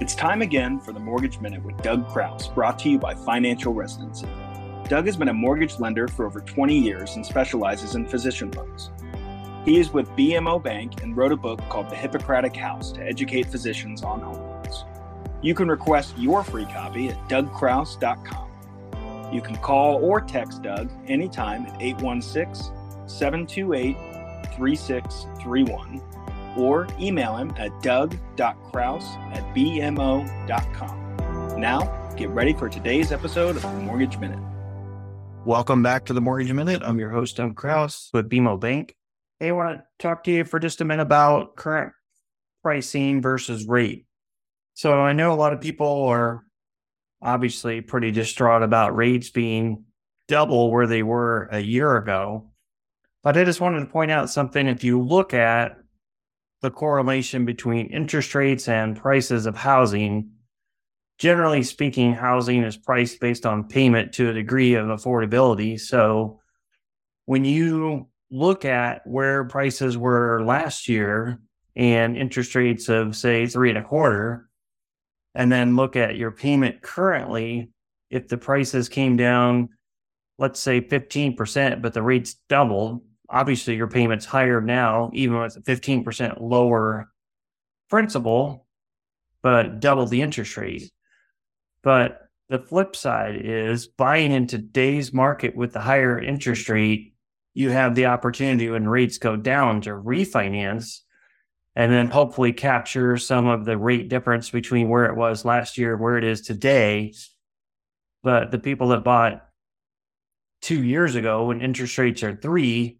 It's time again for the Mortgage Minute with Doug Crouse, brought to you by Financial Residency. Doug has been a mortgage lender for over 20 years and specializes in physician loans. He is with BMO Bank and wrote a book called The Hippocratic House to educate physicians on home loans. You can request your free copy at dougcrouse.com. You can call or text Doug anytime at 816 728 3631 or email him at doug.crouse at bmo.com. Now, get ready for today's episode of the Mortgage Minute. Welcome back to the Mortgage Minute. I'm your host, Doug Crouse with BMO Bank. Hey, I want to talk to you for just a minute about current pricing versus rate. So I know a lot of people are obviously pretty distraught about rates being double where they were a year ago. But I just wanted to point out something. If you look at the correlation between interest rates and prices of housing, generally speaking, housing is priced based on payment to a degree of affordability. So when you look at where prices were last year and interest rates of, say, three and a quarter, and then look at your payment currently, if the prices came down, let's say 15%, but the rates doubled, obviously your payment's higher now, even with a 15% lower principal, but double the interest rate. But the flip side is buying in today's market with the higher interest rate, you have the opportunity when rates go down to refinance and then hopefully capture some of the rate difference between where it was last year and where it is today. But the people that bought two years ago when interest rates are three,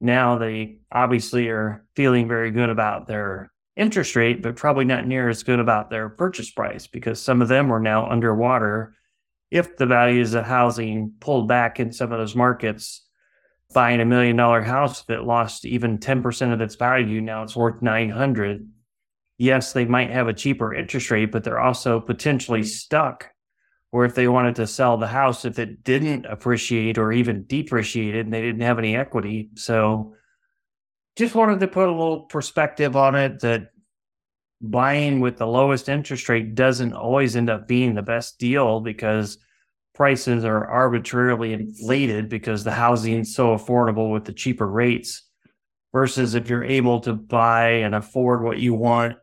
now they obviously are feeling very good about their interest rate, but probably not near as good about their purchase price because some of them are now underwater. If the values of housing pulled back in some of those markets, buying a million dollar house that lost even 10% of its value, now it's worth 900. Yes, they might have a cheaper interest rate, but they're also potentially stuck or if they wanted to sell the house if it didn't appreciate or even depreciated and they didn't have any equity. So just wanted to put a little perspective on it that buying with the lowest interest rate doesn't always end up being the best deal because prices are arbitrarily inflated because the housing is so affordable with the cheaper rates versus if you're able to buy and afford what you want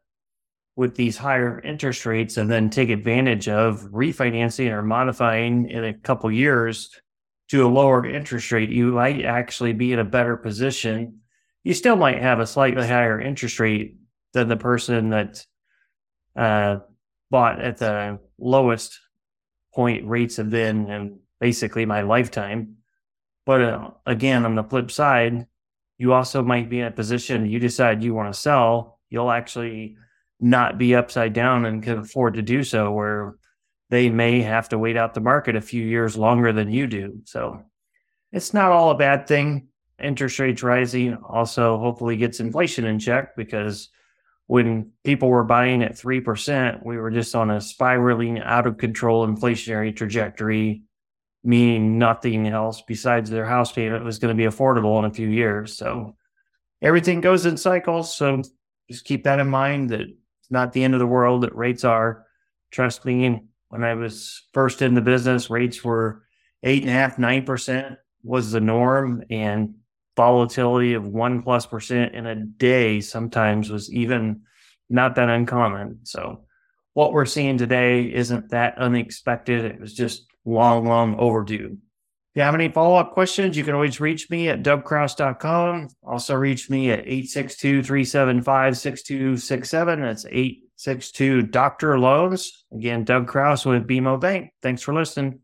with these higher interest rates and then take advantage of refinancing or modifying in a couple years to a lower interest rate, you might actually be in a better position. You still might have a slightly higher interest rate than the person that uh, bought at the lowest point rates have been in basically my lifetime. But uh, again, on the flip side, you also might be in a position you decide you want to sell, you'll actually not be upside down and can afford to do so, where they may have to wait out the market a few years longer than you do. So it's not all a bad thing. Interest rates rising also hopefully gets inflation in check because when people were buying at 3%, we were just on a spiraling out of control inflationary trajectory, meaning nothing else besides their house payment was going to be affordable in a few years. So everything goes in cycles. So just keep that in mind that not the end of the world that rates are. Trust me, when I was first in the business, rates were eight and a half, nine percent was the norm, and volatility of one plus percent in a day sometimes was even not that uncommon. So what we're seeing today isn't that unexpected. It was just long, long overdue. If you have any follow up questions, you can always reach me at dougcrouse.com. Also, reach me at 862 375 6267. That's 862 Dr. Loans. Again, Doug Crouse with BMO Bank. Thanks for listening.